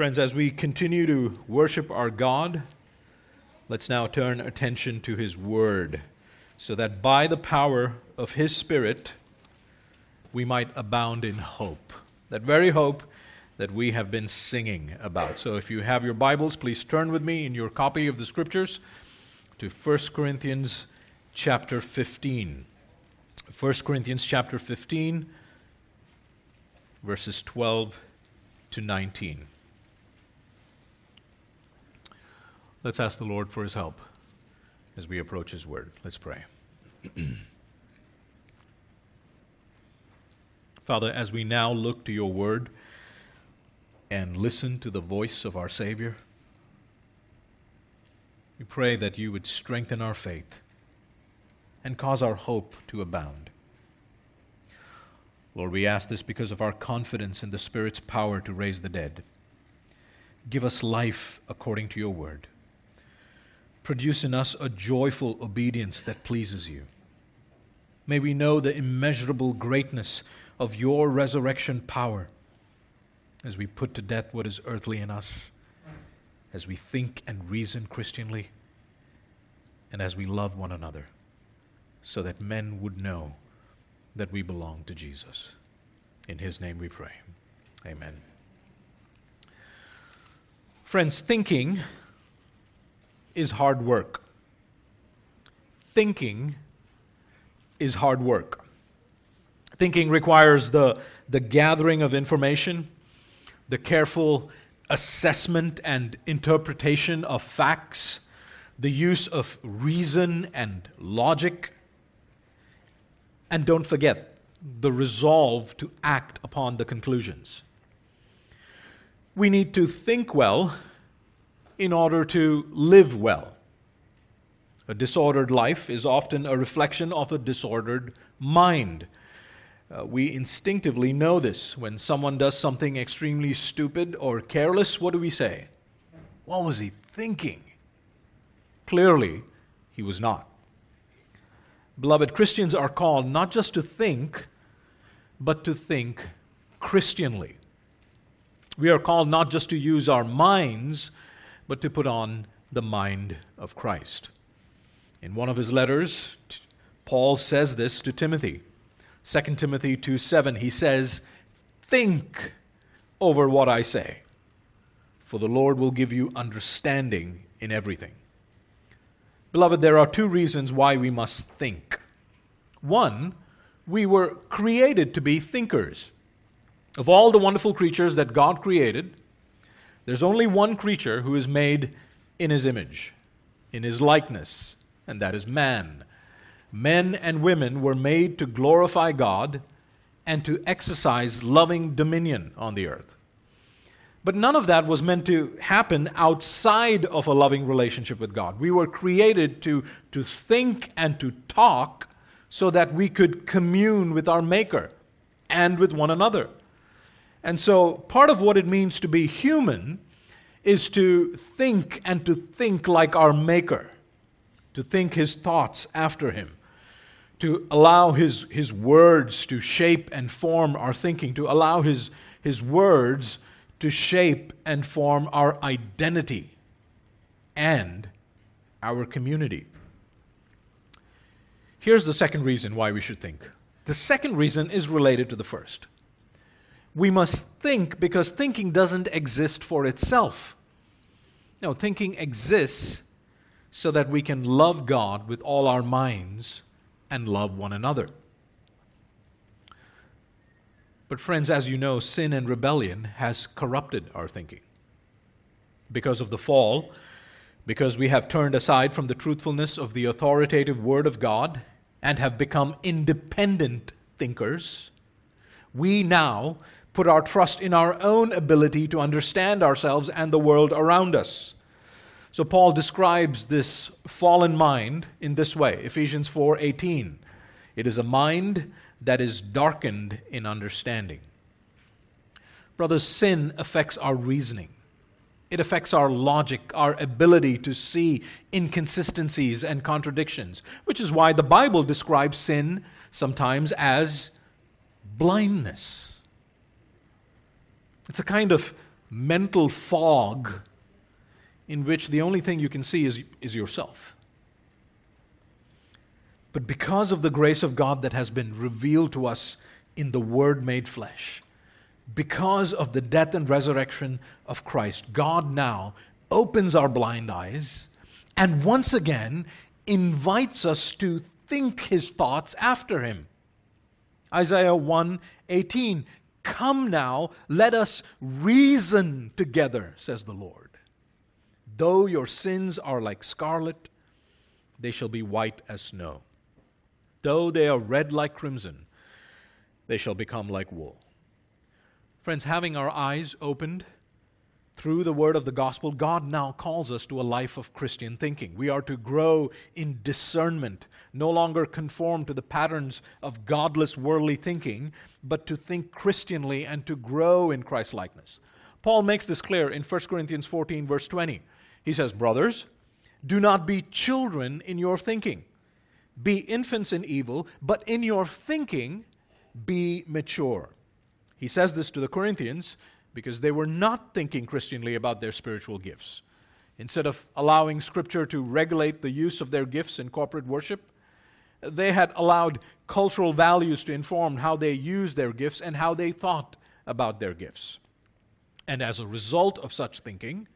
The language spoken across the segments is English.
Friends, as we continue to worship our God, let's now turn attention to His Word, so that by the power of His Spirit, we might abound in hope. That very hope that we have been singing about. So if you have your Bibles, please turn with me in your copy of the Scriptures to 1 Corinthians chapter 15. 1 Corinthians chapter 15, verses 12 to 19. Let's ask the Lord for his help as we approach his word. Let's pray. Father, as we now look to your word and listen to the voice of our Savior, we pray that you would strengthen our faith and cause our hope to abound. Lord, we ask this because of our confidence in the Spirit's power to raise the dead. Give us life according to your word. Produce in us a joyful obedience that pleases you. May we know the immeasurable greatness of your resurrection power as we put to death what is earthly in us, as we think and reason Christianly, and as we love one another, so that men would know that we belong to Jesus. In his name we pray. Amen. Friends, thinking is hard work. Thinking is hard work. Thinking requires the, the gathering of information, the careful assessment and interpretation of facts, the use of reason and logic, and don't forget the resolve to act upon the conclusions. We need to think well in order to live well. A disordered life is often a reflection of a disordered mind. Uh, we instinctively know this. When someone does something extremely stupid or careless, what do we say? What was he thinking? Clearly, he was not. Beloved, Christians are called not just to think, but to think Christianly. We are called not just to use our minds, but to put on the mind of Christ. In one of his letters, Paul says this to Timothy. 2 Timothy 2 7, he says, Think over what I say, for the Lord will give you understanding in everything. Beloved, there are two reasons why we must think. One, we were created to be thinkers. Of all the wonderful creatures that God created, there's only one creature who is made in his image, in his likeness, and that is man. Men and women were made to glorify God and to exercise loving dominion on the earth. But none of that was meant to happen outside of a loving relationship with God. We were created to, to think and to talk so that we could commune with our Maker and with one another. And so, part of what it means to be human is to think and to think like our Maker, to think His thoughts after Him, to allow His, his words to shape and form our thinking, to allow His, his words to shape and form our identity and our community. Here's the second reason why we should think. The second reason is related to the first. We must think because thinking doesn't exist for itself. No, thinking exists so that we can love God with all our minds and love one another. But, friends, as you know, sin and rebellion has corrupted our thinking. Because of the fall, because we have turned aside from the truthfulness of the authoritative Word of God and have become independent thinkers, we now put our trust in our own ability to understand ourselves and the world around us. So Paul describes this fallen mind in this way, Ephesians 4:18. It is a mind that is darkened in understanding. Brothers, sin affects our reasoning. It affects our logic, our ability to see inconsistencies and contradictions, which is why the Bible describes sin sometimes as blindness. It's a kind of mental fog in which the only thing you can see is, is yourself. But because of the grace of God that has been revealed to us in the Word made flesh, because of the death and resurrection of Christ, God now opens our blind eyes and once again invites us to think his thoughts after him. Isaiah 1 18, Come now, let us reason together, says the Lord. Though your sins are like scarlet, they shall be white as snow. Though they are red like crimson, they shall become like wool. Friends, having our eyes opened through the word of the gospel, God now calls us to a life of Christian thinking. We are to grow in discernment, no longer conform to the patterns of godless worldly thinking, but to think Christianly and to grow in Christ likeness. Paul makes this clear in 1 Corinthians 14, verse 20. He says, Brothers, do not be children in your thinking. Be infants in evil, but in your thinking be mature. He says this to the Corinthians because they were not thinking Christianly about their spiritual gifts. Instead of allowing Scripture to regulate the use of their gifts in corporate worship, they had allowed cultural values to inform how they used their gifts and how they thought about their gifts. And as a result of such thinking,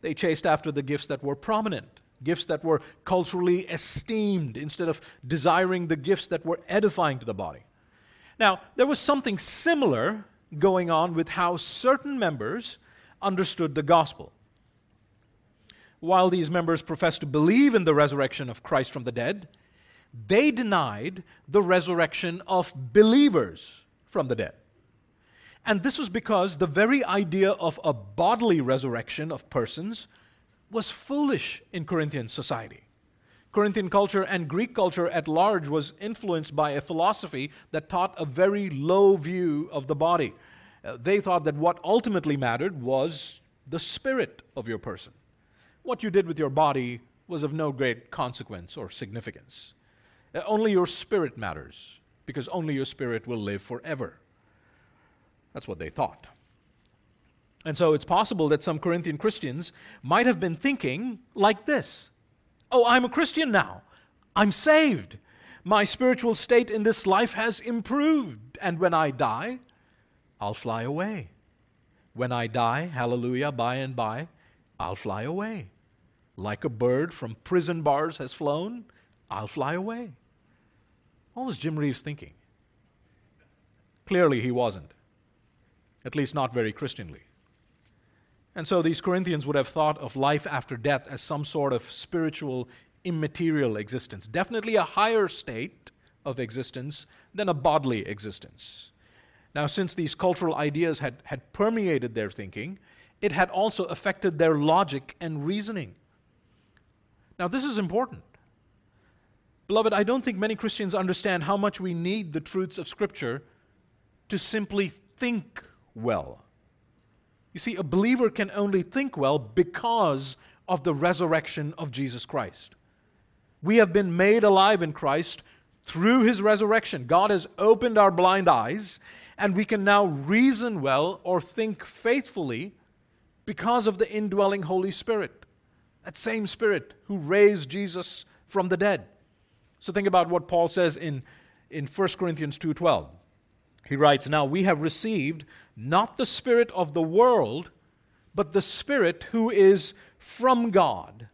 they chased after the gifts that were prominent, gifts that were culturally esteemed, instead of desiring the gifts that were edifying to the body. Now, there was something similar going on with how certain members understood the gospel. While these members professed to believe in the resurrection of Christ from the dead, they denied the resurrection of believers from the dead. And this was because the very idea of a bodily resurrection of persons was foolish in Corinthian society. Corinthian culture and Greek culture at large was influenced by a philosophy that taught a very low view of the body. Uh, they thought that what ultimately mattered was the spirit of your person. What you did with your body was of no great consequence or significance. Uh, only your spirit matters, because only your spirit will live forever. That's what they thought. And so it's possible that some Corinthian Christians might have been thinking like this Oh, I'm a Christian now. I'm saved. My spiritual state in this life has improved. And when I die, I'll fly away. When I die, hallelujah, by and by, I'll fly away. Like a bird from prison bars has flown, I'll fly away. What was Jim Reeves thinking? Clearly, he wasn't at least not very Christianly. And so these Corinthians would have thought of life after death as some sort of spiritual, immaterial existence, definitely a higher state of existence than a bodily existence. Now, since these cultural ideas had, had permeated their thinking, it had also affected their logic and reasoning. Now, this is important. Beloved, I don't think many Christians understand how much we need the truths of Scripture to simply think well. You see, a believer can only think well because of the resurrection of Jesus Christ. We have been made alive in Christ through his resurrection. God has opened our blind eyes, and we can now reason well or think faithfully because of the indwelling Holy Spirit. That same Spirit who raised Jesus from the dead. So think about what Paul says in, in 1 Corinthians 2:12. He writes, Now we have received not the Spirit of the world, but the Spirit who is from God,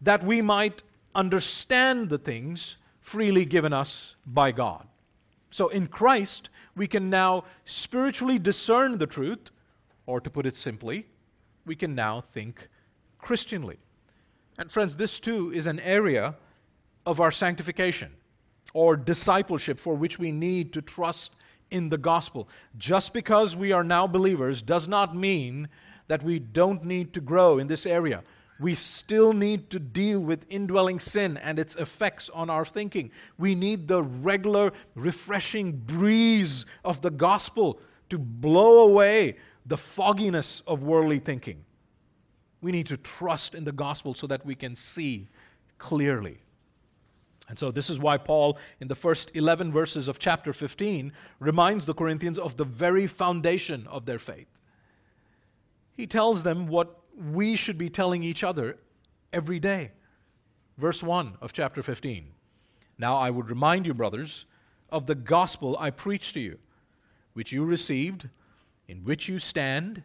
that we might understand the things freely given us by God. So in Christ, we can now spiritually discern the truth, or to put it simply, we can now think Christianly. And friends, this too is an area of our sanctification or discipleship for which we need to trust in the gospel. Just because we are now believers does not mean that we don't need to grow in this area. We still need to deal with indwelling sin and its effects on our thinking. We need the regular, refreshing breeze of the gospel to blow away the fogginess of worldly thinking. We need to trust in the gospel so that we can see clearly. And so, this is why Paul, in the first 11 verses of chapter 15, reminds the Corinthians of the very foundation of their faith. he tells them what we should be telling each other every day. Verse 1 of chapter 15. Now I would remind you, brothers, of the gospel I preached to you, which you received, in which you stand,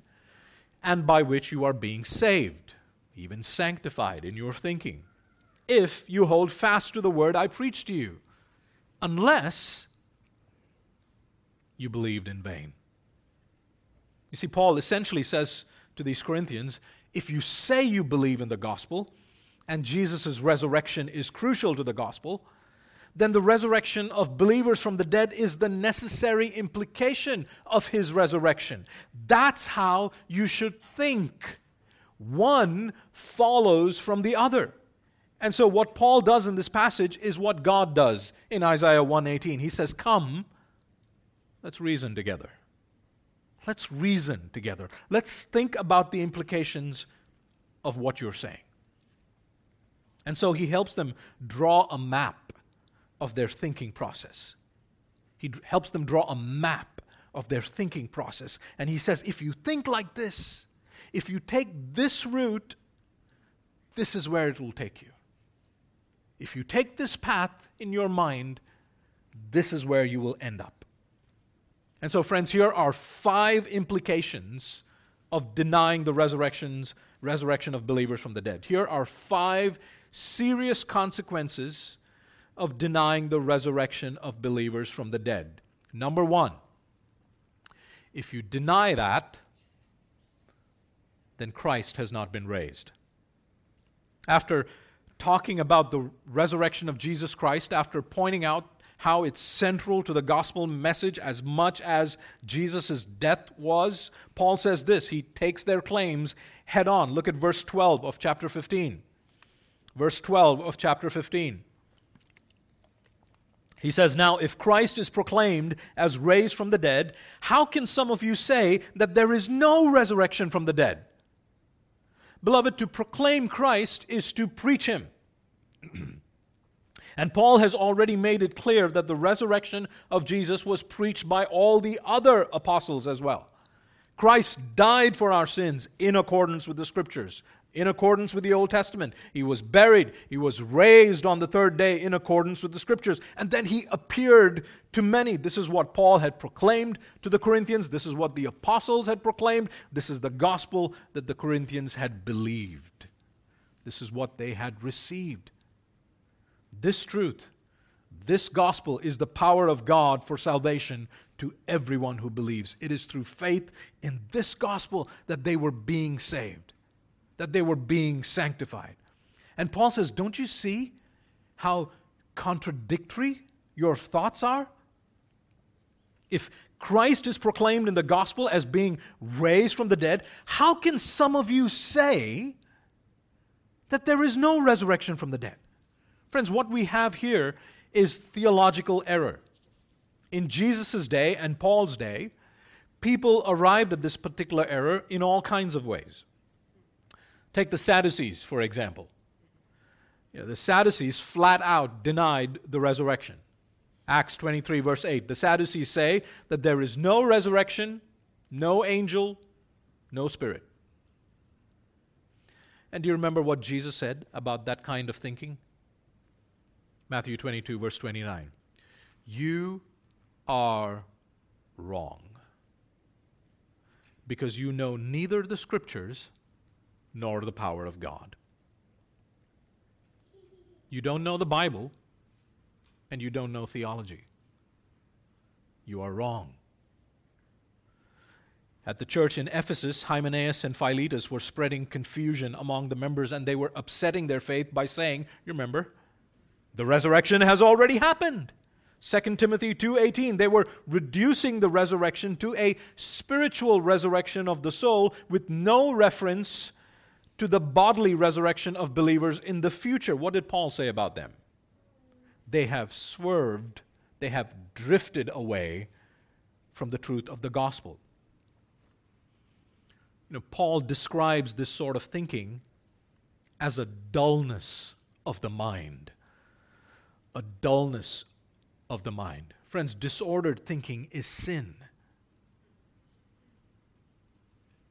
and by which you are being saved, even sanctified in your thinking, if you hold fast to the word I preached to you, unless you believed in vain. You see, Paul essentially says to these Corinthians if you say you believe in the gospel, and Jesus' resurrection is crucial to the gospel, then the resurrection of believers from the dead is the necessary implication of his resurrection. That's how you should think. One follows from the other. And so what Paul does in this passage is what God does in Isaiah 118. He says, "Come, let's reason together." Let's reason together. Let's think about the implications of what you're saying. And so he helps them draw a map of their thinking process. He d- helps them draw a map of their thinking process. And he says, if you think like this, if you take this route, this is where it will take you. If you take this path in your mind, this is where you will end up. And so, friends, here are five implications of denying the resurrections, resurrection of believers from the dead. Here are five serious consequences of denying the resurrection of believers from the dead. Number one, if you deny that, then Christ has not been raised. After talking about the resurrection of Jesus Christ, after pointing out how it's central to the gospel message as much as Jesus' death was. Paul says this, he takes their claims head on. Look at verse 12 of chapter 15. Verse 12 of chapter 15. He says, Now, if Christ is proclaimed as raised from the dead, how can some of you say that there is no resurrection from the dead? Beloved, to proclaim Christ is to preach him. And Paul has already made it clear that the resurrection of Jesus was preached by all the other apostles as well. Christ died for our sins in accordance with the scriptures, in accordance with the Old Testament. He was buried, he was raised on the third day in accordance with the scriptures, and then he appeared to many. This is what Paul had proclaimed to the Corinthians, this is what the apostles had proclaimed, this is the gospel that the Corinthians had believed. This is what they had received. This truth, this gospel is the power of God for salvation to everyone who believes. It is through faith in this gospel that they were being saved, that they were being sanctified. And Paul says, Don't you see how contradictory your thoughts are? If Christ is proclaimed in the gospel as being raised from the dead, how can some of you say that there is no resurrection from the dead? Friends, what we have here is theological error. In Jesus' day and Paul's day, people arrived at this particular error in all kinds of ways. Take the Sadducees, for example. You know, the Sadducees flat out denied the resurrection. Acts 23, verse 8. The Sadducees say that there is no resurrection, no angel, no spirit. And do you remember what Jesus said about that kind of thinking? Matthew 22, verse 29. You are wrong because you know neither the scriptures nor the power of God. You don't know the Bible and you don't know theology. You are wrong. At the church in Ephesus, Hymenaeus and Philetus were spreading confusion among the members and they were upsetting their faith by saying, you remember, the resurrection has already happened. 2 Timothy 2:18 they were reducing the resurrection to a spiritual resurrection of the soul with no reference to the bodily resurrection of believers in the future. What did Paul say about them? They have swerved, they have drifted away from the truth of the gospel. You know, Paul describes this sort of thinking as a dullness of the mind a dullness of the mind. Friends, disordered thinking is sin.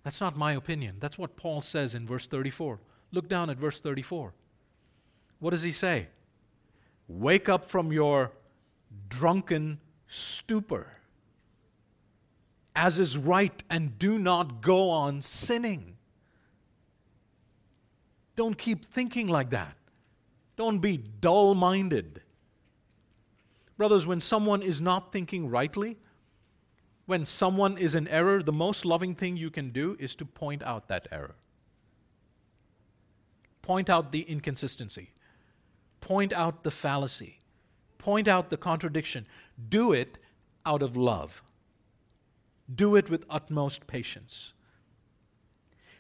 That's not my opinion. That's what Paul says in verse 34. Look down at verse 34. What does he say? Wake up from your drunken stupor, as is right, and do not go on sinning. Don't keep thinking like that. Don't be dull minded. Brothers, when someone is not thinking rightly, when someone is in error, the most loving thing you can do is to point out that error. Point out the inconsistency. Point out the fallacy. Point out the contradiction. Do it out of love. Do it with utmost patience.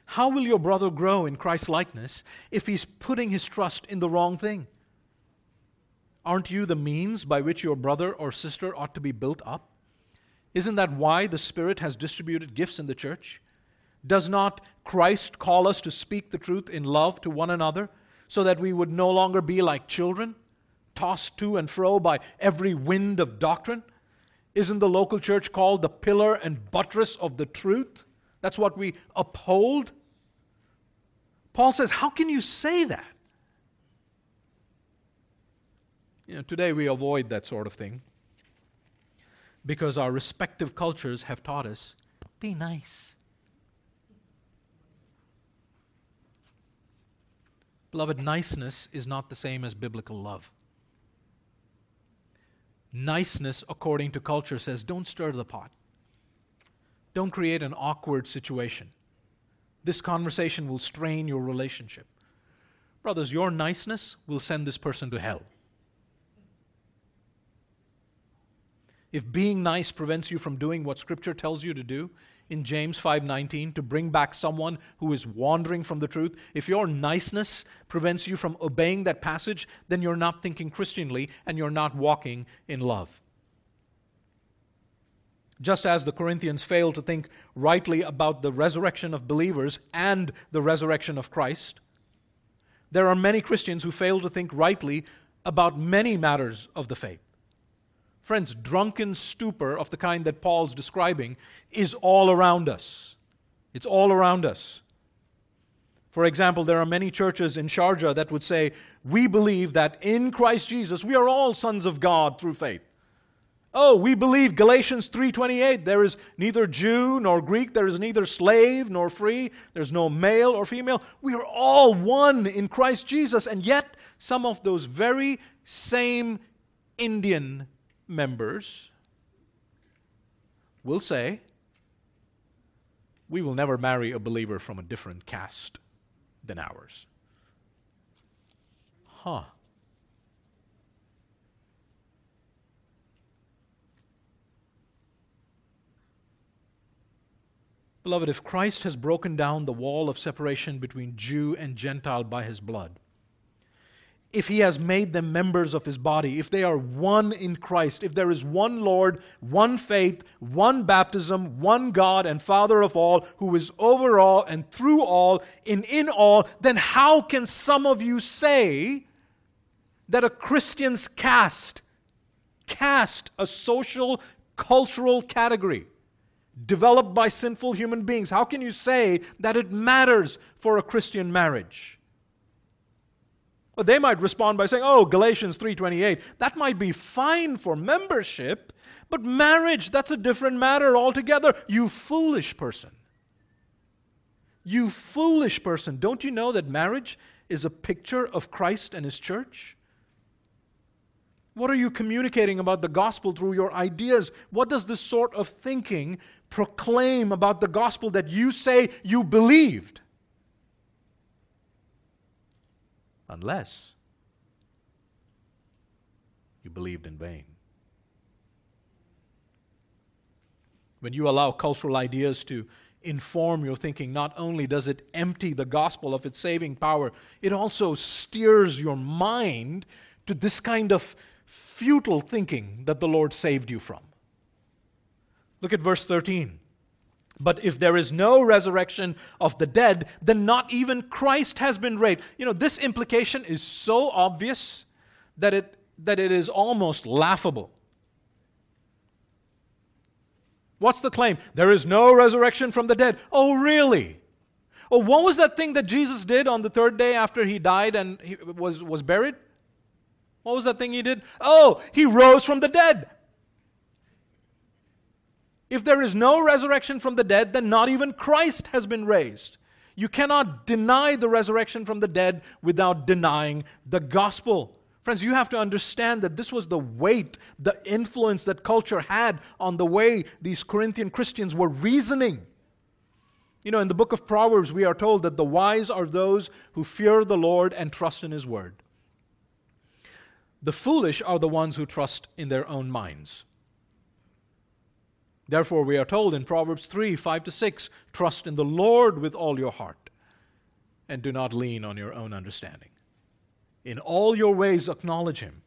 How will your brother grow in Christ's likeness if he's putting his trust in the wrong thing? Aren't you the means by which your brother or sister ought to be built up? Isn't that why the Spirit has distributed gifts in the church? Does not Christ call us to speak the truth in love to one another so that we would no longer be like children, tossed to and fro by every wind of doctrine? Isn't the local church called the pillar and buttress of the truth? That's what we uphold. Paul says, How can you say that? You know, today we avoid that sort of thing because our respective cultures have taught us be nice. Beloved, niceness is not the same as biblical love. Niceness, according to culture, says don't stir the pot. Don't create an awkward situation. This conversation will strain your relationship. Brothers, your niceness will send this person to hell. If being nice prevents you from doing what scripture tells you to do in James 5:19 to bring back someone who is wandering from the truth, if your niceness prevents you from obeying that passage, then you're not thinking Christianly and you're not walking in love. Just as the Corinthians failed to think rightly about the resurrection of believers and the resurrection of Christ, there are many Christians who fail to think rightly about many matters of the faith. Friends, drunken stupor of the kind that Paul's describing is all around us. It's all around us. For example, there are many churches in Sharjah that would say, We believe that in Christ Jesus we are all sons of God through faith. Oh, we believe Galatians 3:28 there is neither Jew nor Greek, there is neither slave nor free, there's no male or female. We are all one in Christ Jesus. And yet some of those very same Indian members will say, We will never marry a believer from a different caste than ours. Huh. Beloved, if Christ has broken down the wall of separation between Jew and Gentile by his blood, if he has made them members of his body, if they are one in Christ, if there is one Lord, one faith, one baptism, one God and Father of all, who is over all and through all and in all, then how can some of you say that a Christian's caste, caste, a social, cultural category, developed by sinful human beings, how can you say that it matters for a Christian marriage? Well, they might respond by saying, "Oh, Galatians 3:28, that might be fine for membership, but marriage, that's a different matter altogether. You foolish person. You foolish person. Don't you know that marriage is a picture of Christ and his church? What are you communicating about the gospel through your ideas? What does this sort of thinking proclaim about the gospel that you say you believed? Unless you believed in vain. When you allow cultural ideas to inform your thinking, not only does it empty the gospel of its saving power, it also steers your mind to this kind of futile thinking that the Lord saved you from. Look at verse 13. But if there is no resurrection of the dead, then not even Christ has been raised. You know, this implication is so obvious that it, that it is almost laughable. What's the claim? There is no resurrection from the dead. Oh, really? Oh, what was that thing that Jesus did on the third day after he died and he was, was buried? What was that thing he did? Oh, he rose from the dead. If there is no resurrection from the dead, then not even Christ has been raised. You cannot deny the resurrection from the dead without denying the gospel. Friends, you have to understand that this was the weight, the influence that culture had on the way these Corinthian Christians were reasoning. You know, in the book of Proverbs, we are told that the wise are those who fear the Lord and trust in His word. The foolish are the ones who trust in their own minds. Therefore, we are told in Proverbs 3 5 to 6 trust in the Lord with all your heart and do not lean on your own understanding. In all your ways, acknowledge him,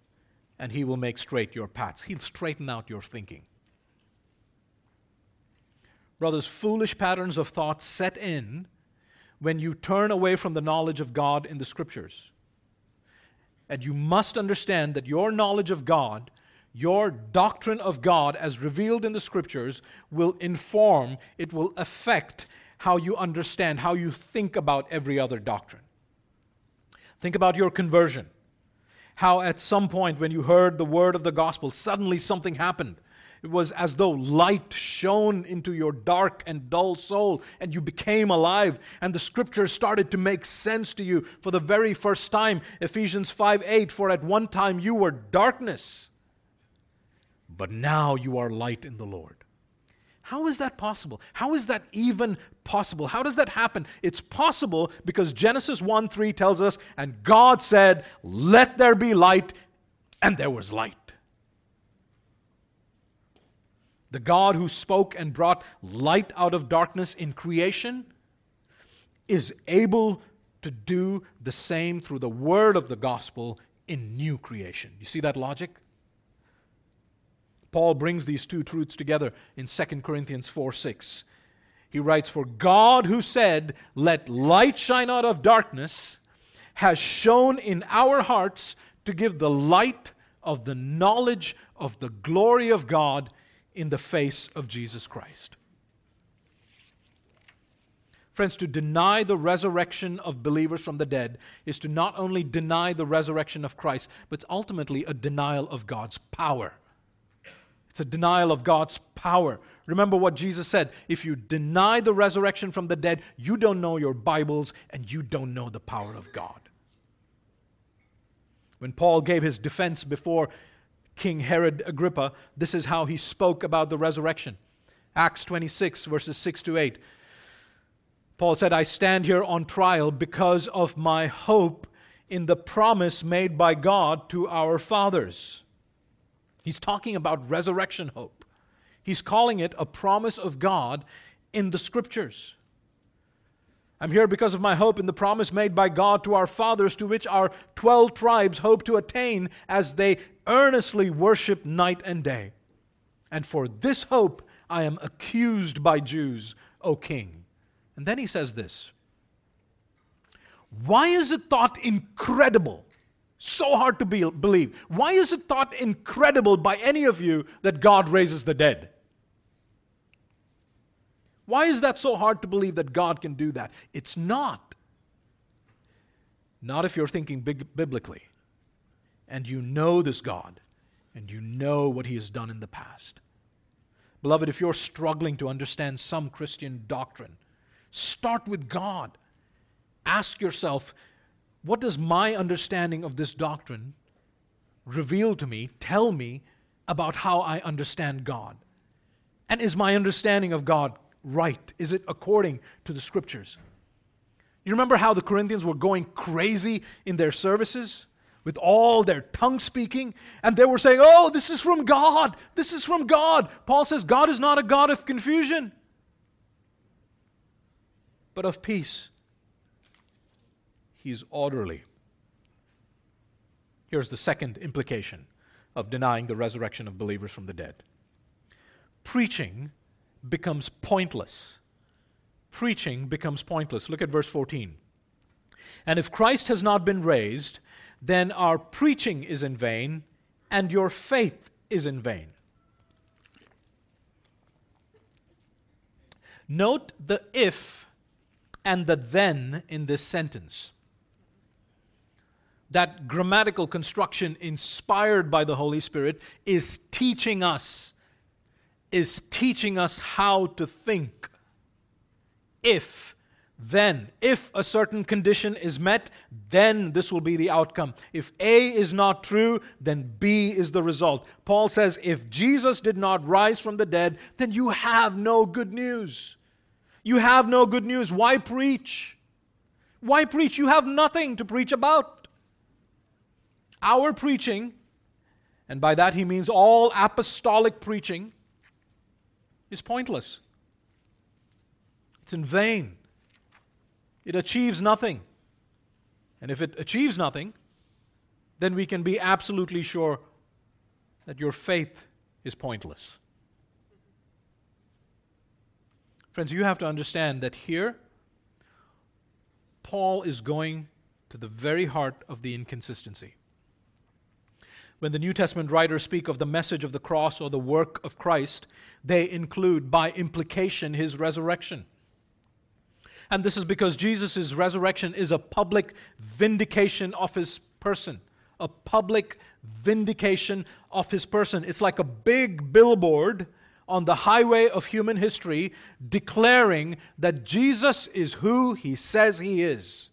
and he will make straight your paths. He'll straighten out your thinking. Brothers, foolish patterns of thought set in when you turn away from the knowledge of God in the scriptures. And you must understand that your knowledge of God, your doctrine of God as revealed in the scriptures, will inform, it will affect how you understand, how you think about every other doctrine. Think about your conversion. How at some point when you heard the word of the gospel, suddenly something happened. It was as though light shone into your dark and dull soul, and you became alive, and the scriptures started to make sense to you for the very first time. Ephesians 5 8, for at one time you were darkness, but now you are light in the Lord. How is that possible? How is that even possible? How does that happen? It's possible because Genesis 1 3 tells us, and God said, Let there be light, and there was light. The God who spoke and brought light out of darkness in creation is able to do the same through the word of the gospel in new creation. You see that logic? Paul brings these two truths together in 2 Corinthians 4 6. He writes, For God who said, Let light shine out of darkness, has shone in our hearts to give the light of the knowledge of the glory of God in the face of Jesus Christ. Friends, to deny the resurrection of believers from the dead is to not only deny the resurrection of Christ, but it's ultimately a denial of God's power. It's a denial of God's power. Remember what Jesus said if you deny the resurrection from the dead, you don't know your Bibles and you don't know the power of God. When Paul gave his defense before King Herod Agrippa, this is how he spoke about the resurrection. Acts 26, verses 6 to 8. Paul said, I stand here on trial because of my hope in the promise made by God to our fathers He's talking about resurrection hope. He's calling it a promise of God in the scriptures. I'm here because of my hope in the promise made by God to our fathers, to which our 12 tribes hope to attain as they earnestly worship night and day. And for this hope I am accused by Jews, O king. And then he says this Why is it thought incredible so hard to be, believe. Why is it thought incredible by any of you that God raises the dead? Why is that so hard to believe that God can do that? It's not. Not if you're thinking big, biblically and you know this God and you know what He has done in the past. Beloved, if you're struggling to understand some Christian doctrine, start with God. Ask yourself, what does my understanding of this doctrine reveal to me, tell me about how I understand God? And is my understanding of God right? Is it according to the scriptures? You remember how the Corinthians were going crazy in their services with all their tongue speaking? And they were saying, Oh, this is from God. This is from God. Paul says, God is not a God of confusion, but of peace He's orderly. Here's the second implication of denying the resurrection of believers from the dead preaching becomes pointless. Preaching becomes pointless. Look at verse 14. And if Christ has not been raised, then our preaching is in vain, and your faith is in vain. Note the if and the then in this sentence. That grammatical construction inspired by the Holy Spirit is teaching us is teaching us how to think. If then, if a certain condition is met, then this will be the outcome. If A is not true, then B is the result. Paul says, if Jesus did not rise from the dead, then you have no good news. You have no good news. Why preach? Why preach? You have nothing to preach about. Our preaching, and by that he means all apostolic preaching, is pointless. It's in vain. It achieves nothing. And if it achieves nothing, then we can be absolutely sure that your faith is pointless. Friends, you have to understand that here, Paul is going to the very heart of the inconsistency. When the New Testament writers speak of the message of the cross or the work of Christ, they include, by implication, his resurrection. And this is because Jesus' resurrection is a public vindication of his person. A public vindication of his person. It's like a big billboard on the highway of human history declaring that Jesus is who he says he is.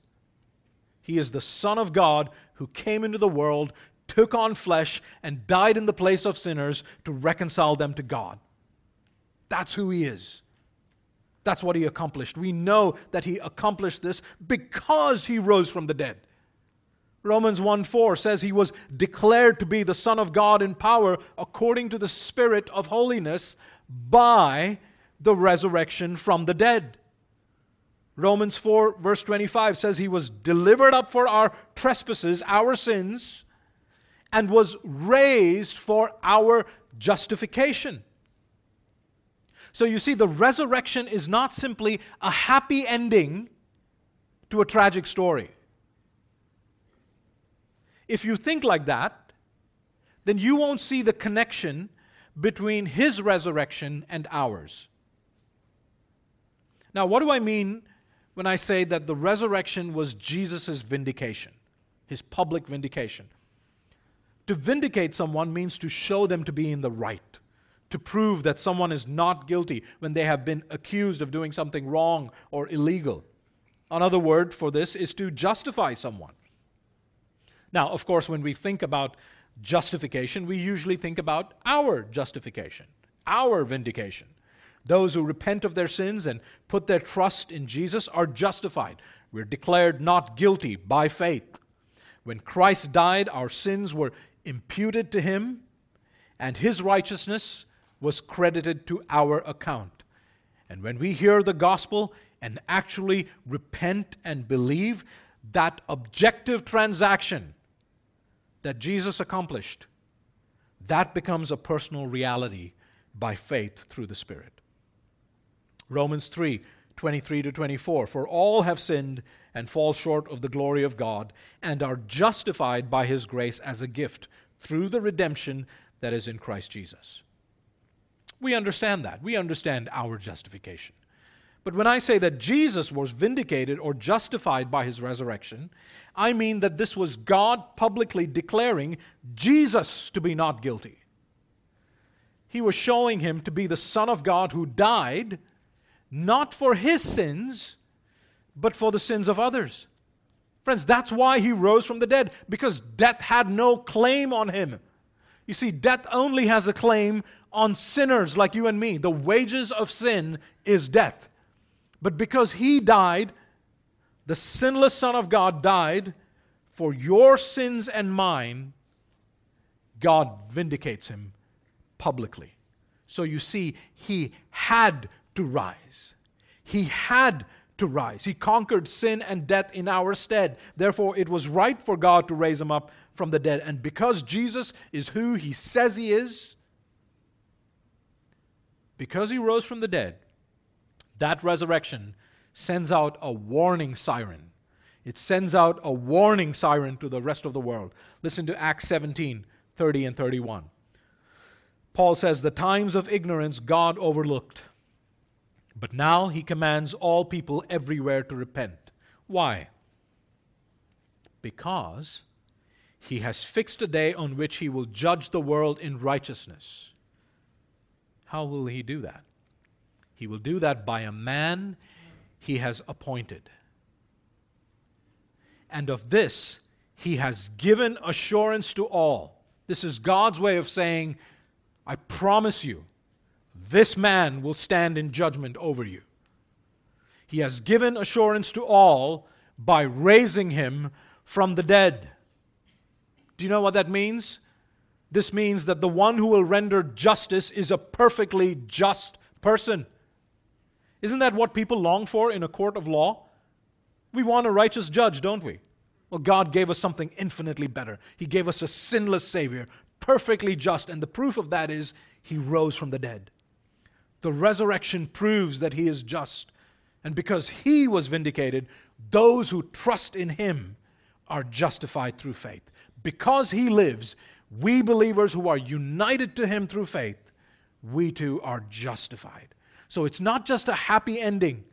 He is the Son of God who came into the world, took on flesh, and died in the place of sinners to reconcile them to God. That's who he is. That's what he accomplished. We know that he accomplished this because he rose from the dead. Romans 1 4 says he was declared to be the Son of God in power according to the Spirit of holiness by the resurrection from the dead. Romans 4, verse 25 says he was delivered up for our trespasses, our sins, and was raised for our justification. So you see, the resurrection is not simply a happy ending to a tragic story. If you think like that, then you won't see the connection between his resurrection and ours. Now, what do I mean when I say that the resurrection was Jesus' vindication, his public vindication? To vindicate someone means to show them to be in the right to prove that someone is not guilty when they have been accused of doing something wrong or illegal. Another word for this is to justify someone. Now, of course, when we think about justification, we usually think about our justification, our vindication. Those who repent of their sins and put their trust in Jesus are justified. We're declared not guilty by faith. When Christ died, our sins were imputed to him, and his righteousness was credited to our account. And when we hear the gospel and actually repent and believe, that objective transaction that Jesus accomplished, that becomes a personal reality by faith through the Spirit. Romans 3 23 to 24. For all have sinned and fall short of the glory of God, and are justified by his grace as a gift through the redemption that is in Christ Jesus. We understand that. We understand our justification. But when I say that Jesus was vindicated or justified by his resurrection, I mean that this was God publicly declaring Jesus to be not guilty. He was showing him to be the Son of God who died not for his sins, but for the sins of others. Friends, that's why he rose from the dead, because death had no claim on him. You see, death only has a claim on sinners like you and me. The wages of sin is death. But because he died, the sinless Son of God died for your sins and mine, God vindicates him publicly. So you see, he had to rise. He had to rise. He conquered sin and death in our stead. Therefore, it was right for God to raise him up from the dead. And because Jesus is who he says he is, because he rose from the dead, that resurrection sends out a warning siren. It sends out a warning siren to the rest of the world. Listen to Acts 17 30 and 31. Paul says, The times of ignorance God overlooked, But now he commands all people everywhere to repent. Why? Because he has fixed a day on which he will judge the world in righteousness. How will he do that? He will do that by a man he has appointed. And of this he has given assurance to all. This is God's way of saying, I promise you, this man will stand in judgment over you. He has given assurance to all by raising him from the dead. Do you know what that means? This means that the one who will render justice is a perfectly just person. Isn't that what people long for in a court of law? We want a righteous judge, don't we? Well, God gave us something infinitely better. He gave us a sinless Savior, perfectly just, and the proof of that is He rose from the dead. The resurrection proves that He is just. And because He was vindicated, those who trust in Him are justified through faith. Because He lives, we believers who are united to Him through faith, we too are justified. So it's not just a happy ending.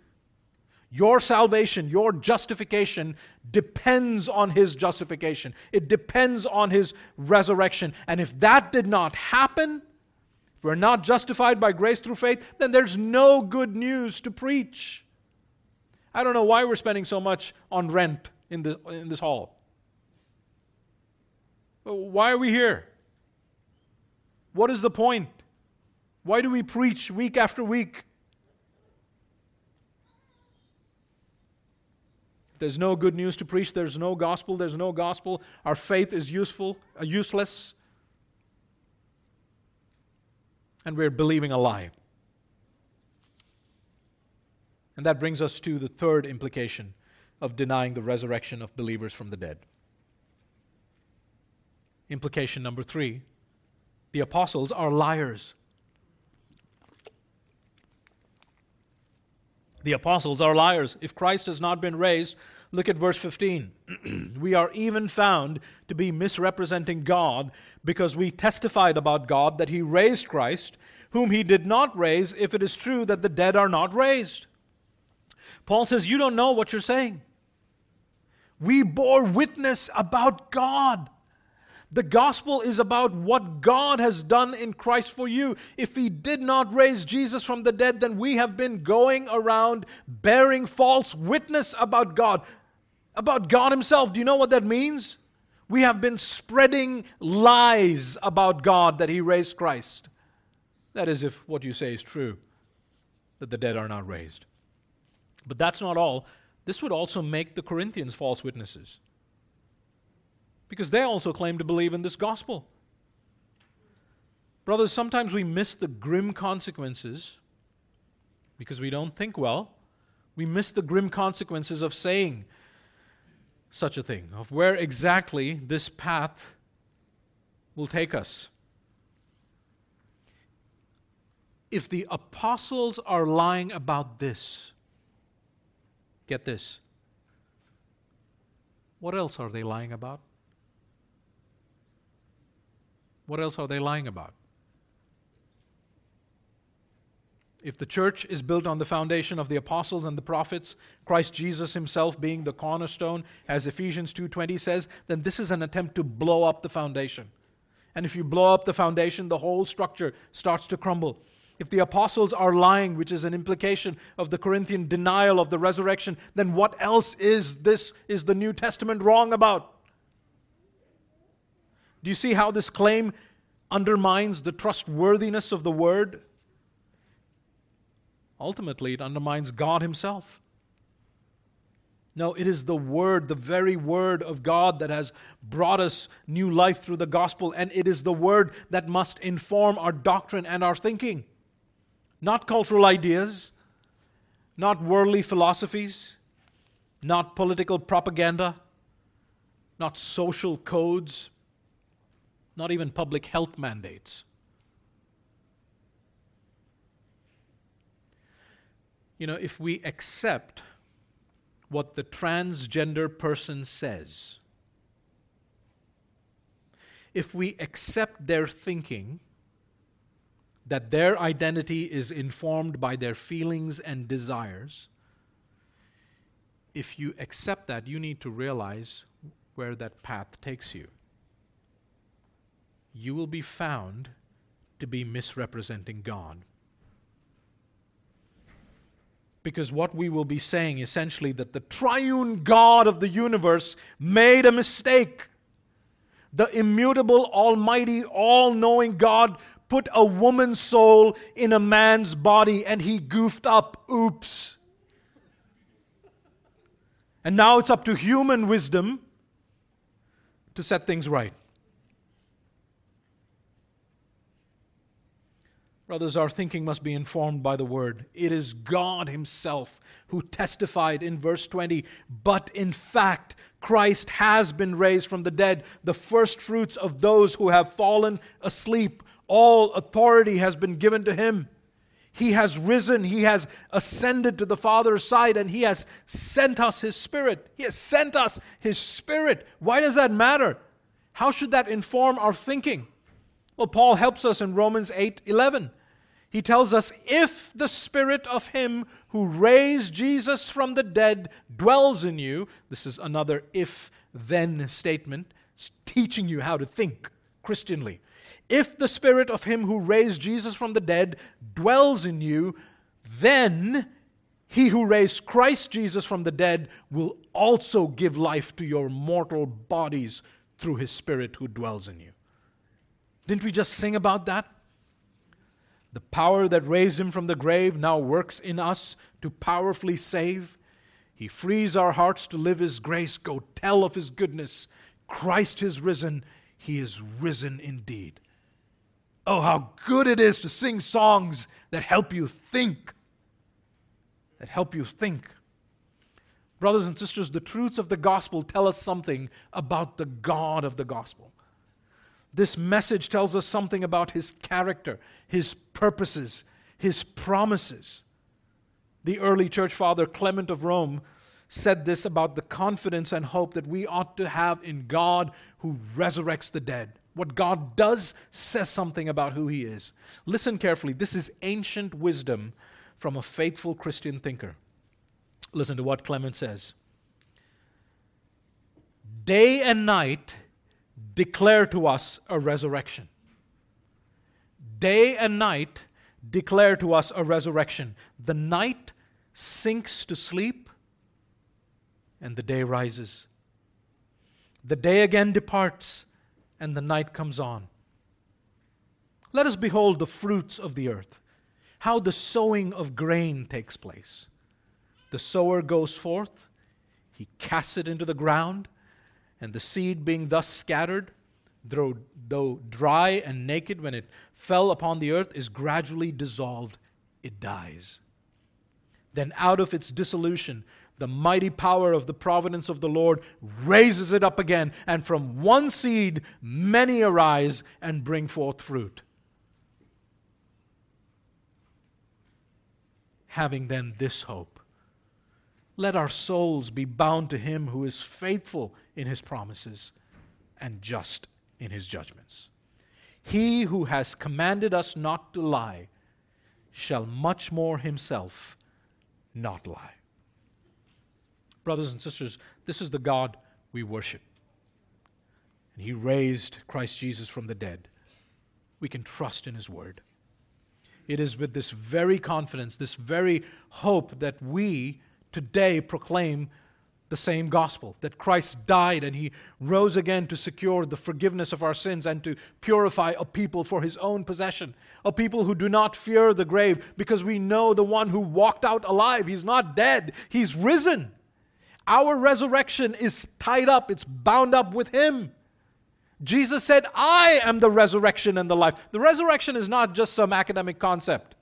Your salvation, your justification depends on His justification. It depends on His resurrection. And if that did not happen, if we're not justified by grace through faith, then there's no good news to preach. I don't know why we're spending so much on rent in, the, in this hall. Why are we here? What is the point? Why do we preach week after week? There's no good news to preach. There's no gospel. There's no gospel. Our faith is useful, uh, useless. And we're believing a lie. And that brings us to the third implication of denying the resurrection of believers from the dead. Implication number three the apostles are liars. The apostles are liars. If Christ has not been raised, look at verse 15. we are even found to be misrepresenting God because we testified about God that he raised Christ, whom he did not raise, if it is true that the dead are not raised. Paul says, You don't know what you're saying. We bore witness about God. The gospel is about what God has done in Christ for you. If He did not raise Jesus from the dead, then we have been going around bearing false witness about God, about God Himself. Do you know what that means? We have been spreading lies about God that He raised Christ. That is, if what you say is true, that the dead are not raised. But that's not all. This would also make the Corinthians false witnesses because they also claim to believe in this gospel. Brothers, sometimes we miss the grim consequences because we don't think well. We miss the grim consequences of saying such a thing, of where exactly this path will take us. If the apostles are lying about this, get this. What else are they lying about? What else are they lying about? If the church is built on the foundation of the apostles and the prophets, Christ Jesus himself being the cornerstone, as Ephesians 2:20 says, then this is an attempt to blow up the foundation. And if you blow up the foundation, the whole structure starts to crumble. If the apostles are lying, which is an implication of the Corinthian denial of the resurrection, then what else is this is the New Testament wrong about? Do you see how this claim undermines the trustworthiness of the word? Ultimately, it undermines God Himself. No, it is the Word, the very Word of God, that has brought us new life through the gospel, and it is the Word that must inform our doctrine and our thinking. Not cultural ideas, not worldly philosophies, not political propaganda, not social codes, not even public health mandates. You know, if we accept what the transgender person says, if we accept their thinking, that their identity is informed by their feelings and desires, if you accept that, you need to realize where that path takes you. You will be found to be misrepresenting God. Because what we will be saying essentially that the triune God of the universe made a mistake. The immutable, almighty, all knowing God put a woman's soul in a man's body and he goofed up. Oops. And now it's up to human wisdom to set things right. Brothers, our thinking must be informed by the word. It is God Himself who testified in verse 20, but in fact, Christ has been raised from the dead, the first fruits of those who have fallen asleep. All authority has been given to Him. He has risen, He has ascended to the Father's side, and He has sent us His Spirit. He has sent us His Spirit. Why does that matter? How should that inform our thinking? Well, Paul helps us in Romans 8 11. He tells us if the spirit of him who raised Jesus from the dead dwells in you, this is another if then statement, it's teaching you how to think Christianly. If the spirit of him who raised Jesus from the dead dwells in you, then he who raised Christ Jesus from the dead will also give life to your mortal bodies through his spirit who dwells in you. Didn't we just sing about that? The power that raised him from the grave now works in us to powerfully save. He frees our hearts to live his grace. Go tell of his goodness. Christ is risen. He is risen indeed. Oh, how good it is to sing songs that help you think. That help you think. Brothers and sisters, the truths of the gospel tell us something about the God of the gospel. This message tells us something about his character, his purposes, his promises. The early church father Clement of Rome said this about the confidence and hope that we ought to have in God who resurrects the dead. What God does says something about who he is. Listen carefully. This is ancient wisdom from a faithful Christian thinker. Listen to what Clement says. Day and night, declare to us a resurrection. Day and night declare to us a resurrection. The night sinks to sleep, and the day rises. The day again departs, and the night comes on. Let us behold the fruits of the earth, how the sowing of grain takes place. The sower goes forth, he casts it into the ground and the seed being thus scattered, though, though dry and naked when it fell upon the earth, is gradually dissolved, it dies. Then out of its dissolution, the mighty power of the providence of the Lord raises it up again, and from one seed many arise and bring forth fruit. Having then this hope, let our souls be bound to him who is faithful in his promises and just in his judgments. He who has commanded us not to lie shall much more himself not lie. Brothers and sisters, this is the God we worship. And he raised Christ Jesus from the dead. We can trust in his word. It is with this very confidence, this very hope that we today proclaim the same gospel that Christ died and he rose again to secure the forgiveness of our sins and to purify a people for his own possession. A people who do not fear the grave because we know the one who walked out alive. He's not dead, he's risen. Our resurrection is tied up, it's bound up with him. Jesus said, I am the resurrection and the life. The resurrection is not just some academic concept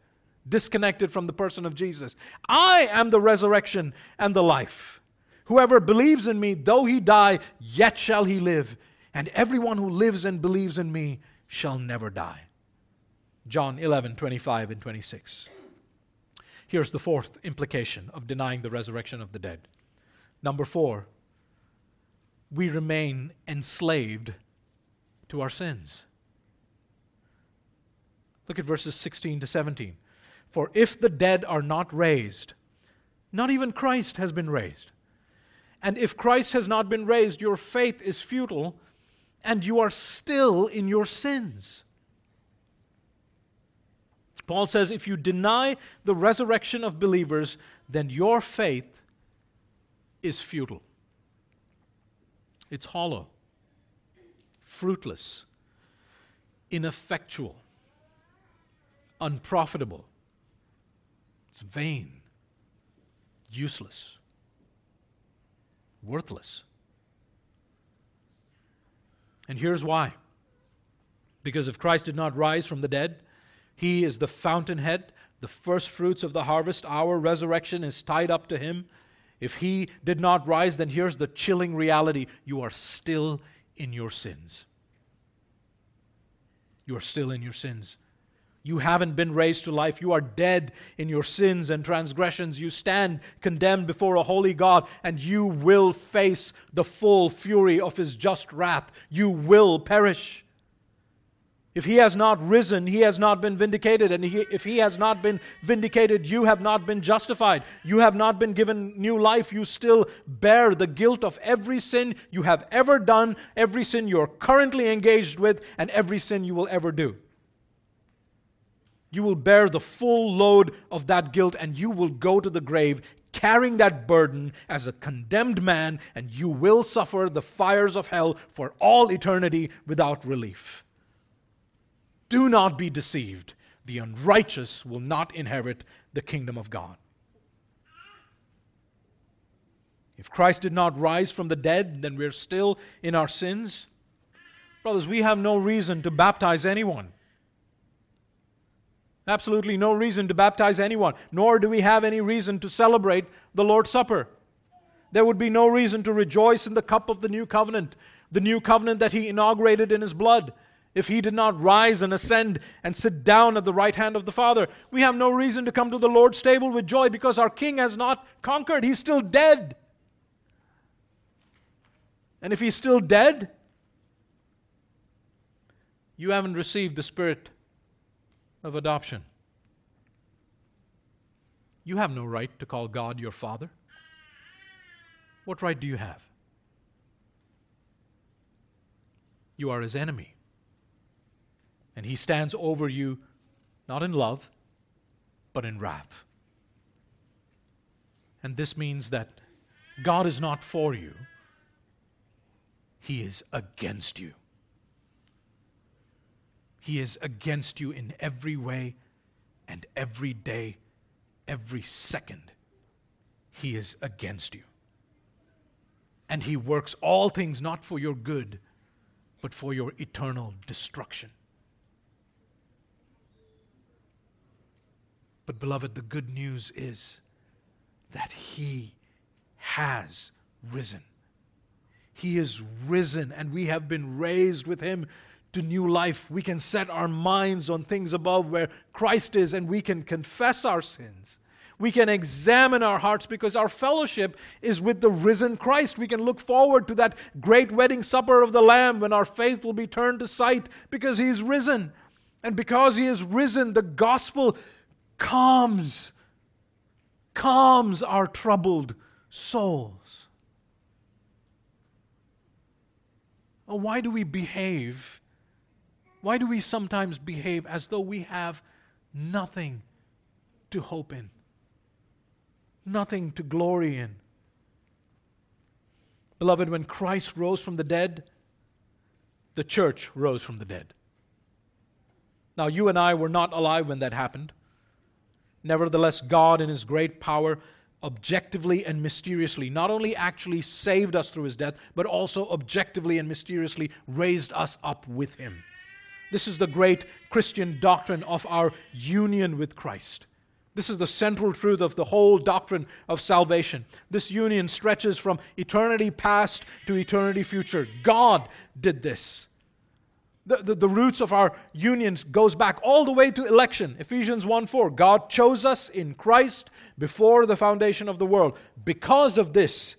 disconnected from the person of Jesus. I am the resurrection and the life. Whoever believes in me, though he die, yet shall he live. And everyone who lives and believes in me shall never die. John 11, 25 and 26. Here's the fourth implication of denying the resurrection of the dead. Number four, we remain enslaved to our sins. Look at verses 16 to 17. For if the dead are not raised, not even Christ has been raised. And if Christ has not been raised, your faith is futile and you are still in your sins. Paul says if you deny the resurrection of believers, then your faith is futile. It's hollow, fruitless, ineffectual, unprofitable. It's vain, useless, worthless. And here's why. Because if Christ did not rise from the dead, he is the fountainhead, the first fruits of the harvest. Our resurrection is tied up to him. If he did not rise, then here's the chilling reality you are still in your sins. You are still in your sins. You haven't been raised to life. You are dead in your sins and transgressions. You stand condemned before a holy God, and you will face the full fury of his just wrath. You will perish. If he has not risen, he has not been vindicated. And he, if he has not been vindicated, you have not been justified. You have not been given new life. You still bear the guilt of every sin you have ever done, every sin you're currently engaged with, and every sin you will ever do. You will bear the full load of that guilt, and you will go to the grave carrying that burden as a condemned man, and you will suffer the fires of hell for all eternity without relief. Do not be deceived. The unrighteous will not inherit the kingdom of God. If Christ did not rise from the dead, then we're still in our sins. Brothers, we have no reason to baptize anyone. Absolutely no reason to baptize anyone, nor do we have any reason to celebrate the Lord's Supper. There would be no reason to rejoice in the cup of the new covenant, the new covenant that He inaugurated in His blood if he did not rise and ascend and sit down at the right hand of the Father. We have no reason to come to the Lord's table with joy because our King has not conquered. He's still dead. And if he's still dead, you haven't received the spirit of adoption. You have no right to call God your Father. What right do you have? You are his enemy. And he stands over you not in love, but in wrath. And this means that God is not for you, He is against you. He is against you in every way and every day, every second. He is against you. And He works all things not for your good, but for your eternal destruction. But, beloved, the good news is that He has risen. He is risen, and we have been raised with Him to new life. We can set our minds on things above where Christ is, and we can confess our sins. We can examine our hearts because our fellowship is with the risen Christ. We can look forward to that great wedding supper of the Lamb when our faith will be turned to sight because He's risen. And because He is risen, the gospel calms, calms our troubled souls. why do we behave? Why do we sometimes behave as though we have nothing to hope in, nothing to glory in? Beloved, when Christ rose from the dead, the church rose from the dead. Now, you and I were not alive when that happened. Nevertheless, God, in His great power, objectively and mysteriously, not only actually saved us through His death, but also objectively and mysteriously raised us up with Him. This is the great Christian doctrine of our union with Christ. This is the central truth of the whole doctrine of salvation. This union stretches from eternity past to eternity future. God did this the, the, the, roots of our union goes back all the way to election ephesians 1 4 god chose us in christ before the foundation of the world because of this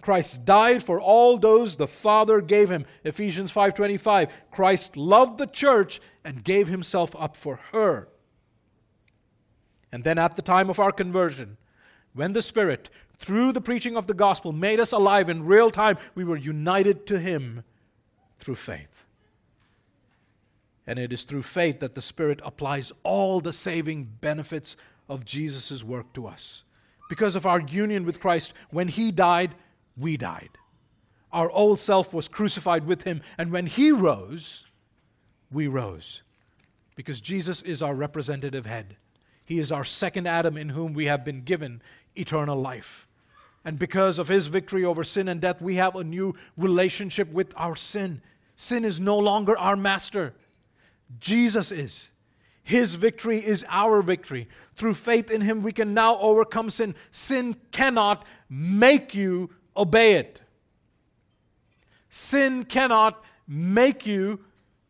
Christ died for all those the Father gave him. Ephesians 5:25. Christ loved the church and gave himself up for her. And then at the time of our conversion, when the Spirit, through the preaching of the gospel, made us alive in real time, we were united to him through faith. And it is through faith that the Spirit applies all the saving benefits of Jesus' work to us. Because of our union with Christ, when He died, we died. Our old self was crucified with Him, and when He rose, we rose. Because Jesus is our representative head. He is our second Adam in whom we have been given eternal life. And because of his victory over sin and death, we have a new relationship with our sin. Sin is no longer our master, Jesus is. His victory is our victory. Through faith in Him, we can now overcome sin. Sin cannot make you obey it. Sin cannot make you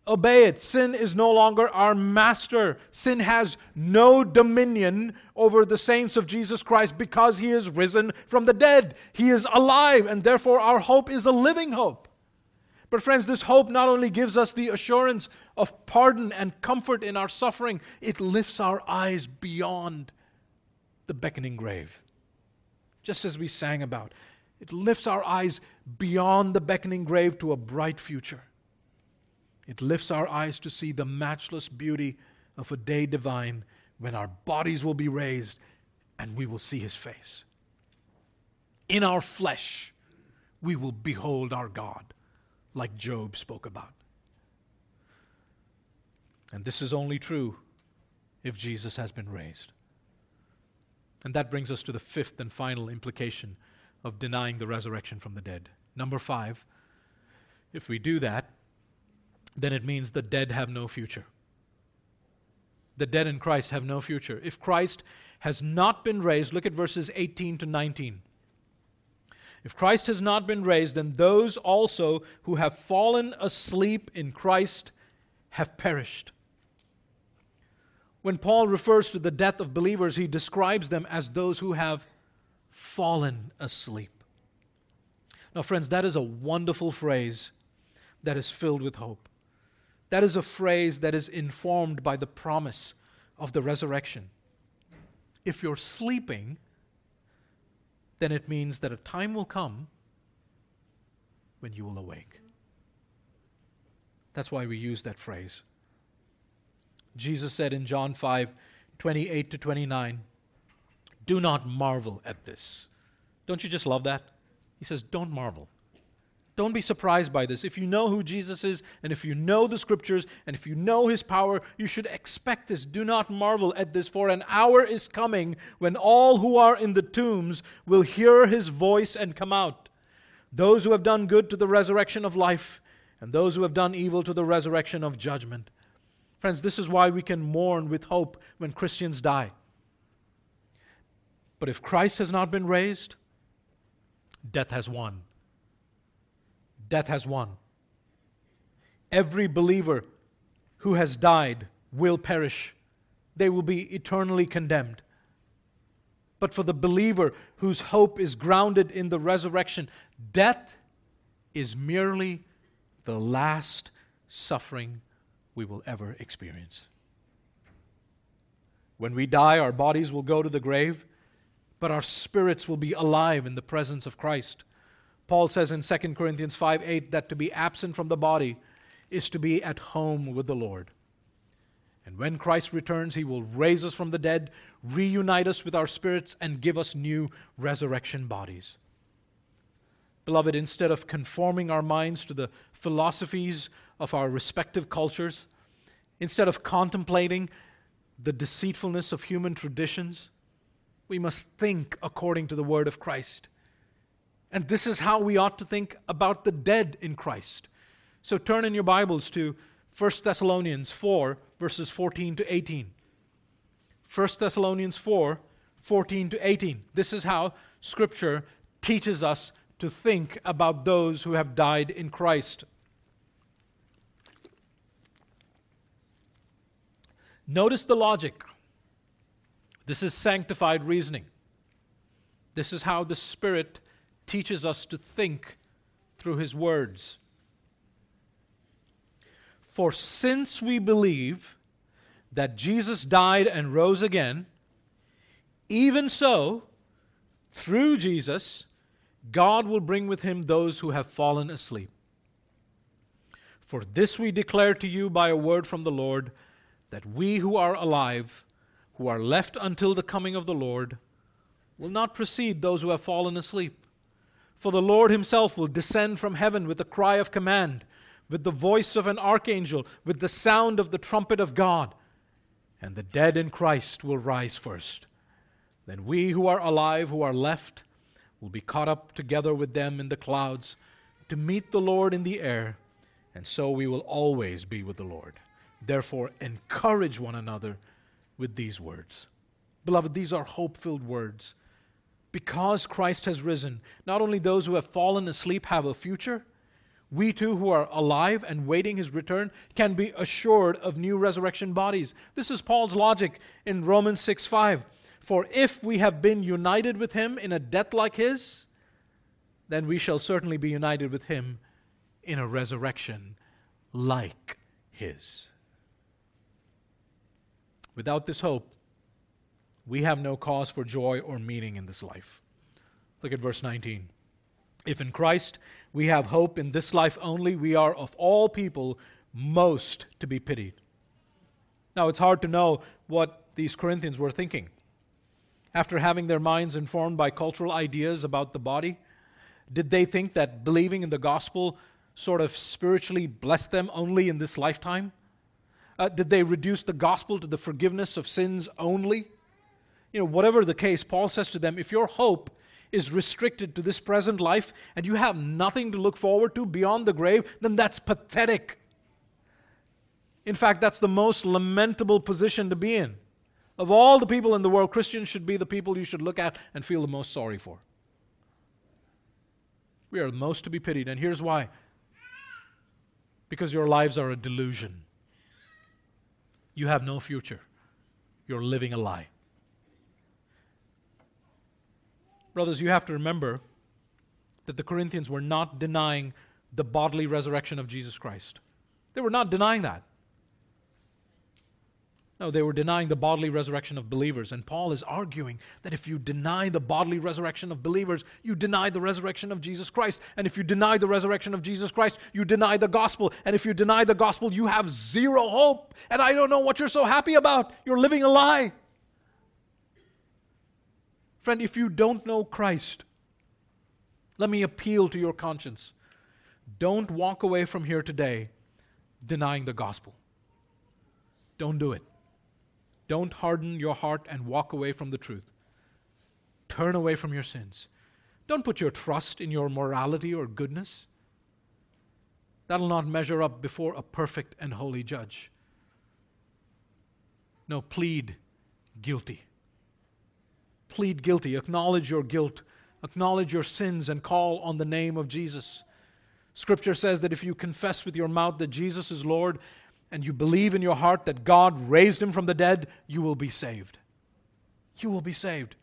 obey it. Sin is no longer our master. Sin has no dominion over the saints of Jesus Christ because He is risen from the dead. He is alive, and therefore our hope is a living hope. But, friends, this hope not only gives us the assurance of pardon and comfort in our suffering, it lifts our eyes beyond the beckoning grave. Just as we sang about, it lifts our eyes beyond the beckoning grave to a bright future. It lifts our eyes to see the matchless beauty of a day divine when our bodies will be raised and we will see his face. In our flesh, we will behold our God like Job spoke about. And this is only true if Jesus has been raised. And that brings us to the fifth and final implication of denying the resurrection from the dead. Number five, if we do that, then it means the dead have no future. The dead in Christ have no future. If Christ has not been raised, look at verses 18 to 19. If Christ has not been raised, then those also who have fallen asleep in Christ have perished. When Paul refers to the death of believers, he describes them as those who have fallen asleep. Now, friends, that is a wonderful phrase that is filled with hope. That is a phrase that is informed by the promise of the resurrection. If you're sleeping, then it means that a time will come when you will awake. That's why we use that phrase. Jesus said in John 5 28 to 29, Do not marvel at this. Don't you just love that? He says, Don't marvel. Don't be surprised by this. If you know who Jesus is, and if you know the scriptures, and if you know his power, you should expect this. Do not marvel at this, for an hour is coming when all who are in the tombs will hear his voice and come out. Those who have done good to the resurrection of life, and those who have done evil to the resurrection of judgment. Friends, this is why we can mourn with hope when Christians die. But if Christ has not been raised, death has won death has won. Every believer who has died will perish, they will be eternally condemned. But for the believer whose hope is grounded in the resurrection, death is merely the last suffering we will ever experience. When we die, our bodies will go to the grave, but our spirits will be alive in the presence of Christ. Paul says in 2 Corinthians 5 8 that to be absent from the body is to be at home with the Lord. And when Christ returns, he will raise us from the dead, reunite us with our spirits, and give us new resurrection bodies. Beloved, instead of conforming our minds to the philosophies of our respective cultures, instead of contemplating the deceitfulness of human traditions, we must think according to the word of Christ. And this is how we ought to think about the dead in Christ. So turn in your Bibles to 1 Thessalonians 4, verses 14 to 18. 1 Thessalonians 4, 14 to 18. This is how Scripture teaches us to think about those who have died in Christ. Notice the logic. This is sanctified reasoning. This is how the Spirit teaches us to think through his words. For since we believe that Jesus died and rose again, even so, through Jesus, God will bring with him those who have fallen asleep. For this we declare to you by a word from the Lord, that we who are alive, who are left until the coming of the Lord, will not precede those who have fallen asleep. For the Lord himself will descend from heaven with a cry of command, with the voice of an archangel, with the sound of the trumpet of God, and the dead in Christ will rise first. Then we who are alive, who are left, will be caught up together with them in the clouds to meet the Lord in the air, and so we will always be with the Lord. Therefore, encourage one another with these words. Beloved, these are hope filled words because Christ has risen, not only those who have fallen asleep have a future, we too, who are alive and waiting his return, can be assured of new resurrection bodies. This is Paul's logic in Romans 6 5. For if we have been united with him in a death like his, then we shall certainly be united with him in a resurrection like his. Without this hope, we have no cause for joy or meaning in this life. Look at verse 19. If in Christ we have hope in this life only, we are of all people most to be pitied. Now, it's hard to know what these Corinthians were thinking. After having their minds informed by cultural ideas about the body, did they think that believing in the gospel sort of spiritually blessed them only in this lifetime? Uh, did they reduce the gospel to the forgiveness of sins only? you know, whatever the case, Paul says to them, if your hope is restricted to this present life and you have nothing to look forward to beyond the grave, then that's pathetic. In fact, that's the most lamentable position to be in. Of all the people in the world, Christians should be the people you should look at and feel the most sorry for. We are the most to be pitied, and here's why because your lives are a delusion. You have no future, you're living a lie. Brothers, you have to remember that the Corinthians were not denying the bodily resurrection of Jesus Christ. They were not denying that. No, they were denying the bodily resurrection of believers. And Paul is arguing that if you deny the bodily resurrection of believers, you deny the resurrection of Jesus Christ. And if you deny the resurrection of Jesus Christ, you deny the gospel. And if you deny the gospel, you have zero hope. And I don't know what you're so happy about. You're living a lie. Friend, if you don't know Christ, let me appeal to your conscience. Don't walk away from here today denying the gospel. Don't do it. Don't harden your heart and walk away from the truth. Turn away from your sins. Don't put your trust in your morality or goodness. That'll not measure up before a perfect and holy judge. No, plead guilty plead guilty, acknowledge your guilt, acknowledge your sins, and call on the name of Jesus. Scripture says that if you confess with your mouth that Jesus is Lord and you believe in your heart that God raised him from the dead, you will be saved. You will be saved.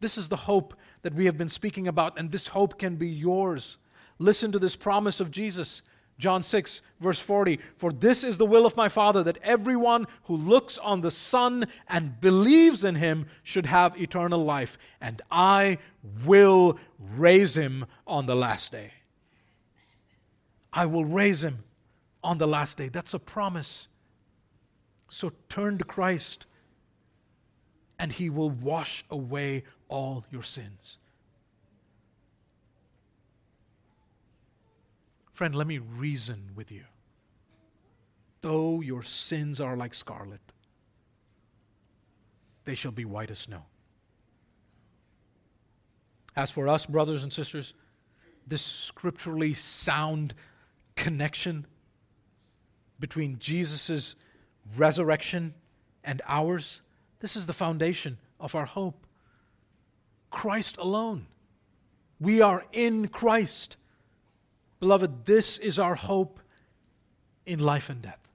This is the hope that we have been speaking about, and this hope can be yours. Listen to this promise of Jesus. John 6, verse 40 For this is the will of my Father, that everyone who looks on the Son and believes in him should have eternal life, and I will raise him on the last day. I will raise him on the last day. That's a promise. So turn to Christ, and he will wash away all your sins. Friend, let me reason with you. Though your sins are like scarlet, they shall be white as snow. As for us, brothers and sisters, this scripturally sound connection between Jesus' resurrection and ours, this is the foundation of our hope. Christ alone. We are in Christ. Beloved, this is our hope in life and death.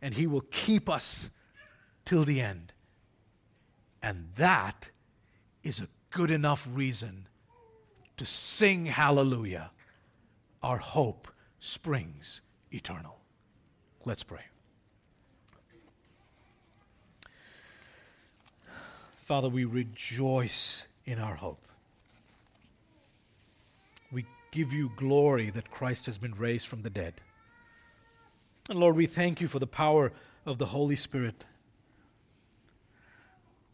And He will keep us till the end. And that is a good enough reason to sing hallelujah. Our hope springs eternal. Let's pray. Father, we rejoice in our hope. We give you glory that Christ has been raised from the dead. And Lord, we thank you for the power of the Holy Spirit,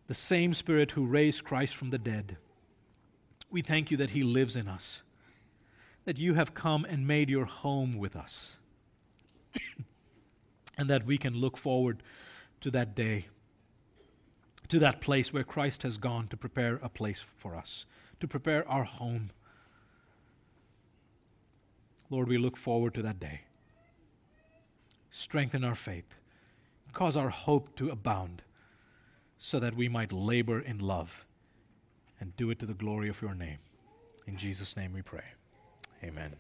the same Spirit who raised Christ from the dead. We thank you that He lives in us, that you have come and made your home with us, and that we can look forward to that day to that place where Christ has gone to prepare a place for us, to prepare our home. Lord, we look forward to that day. Strengthen our faith, cause our hope to abound, so that we might labor in love and do it to the glory of your name. In Jesus' name we pray. Amen.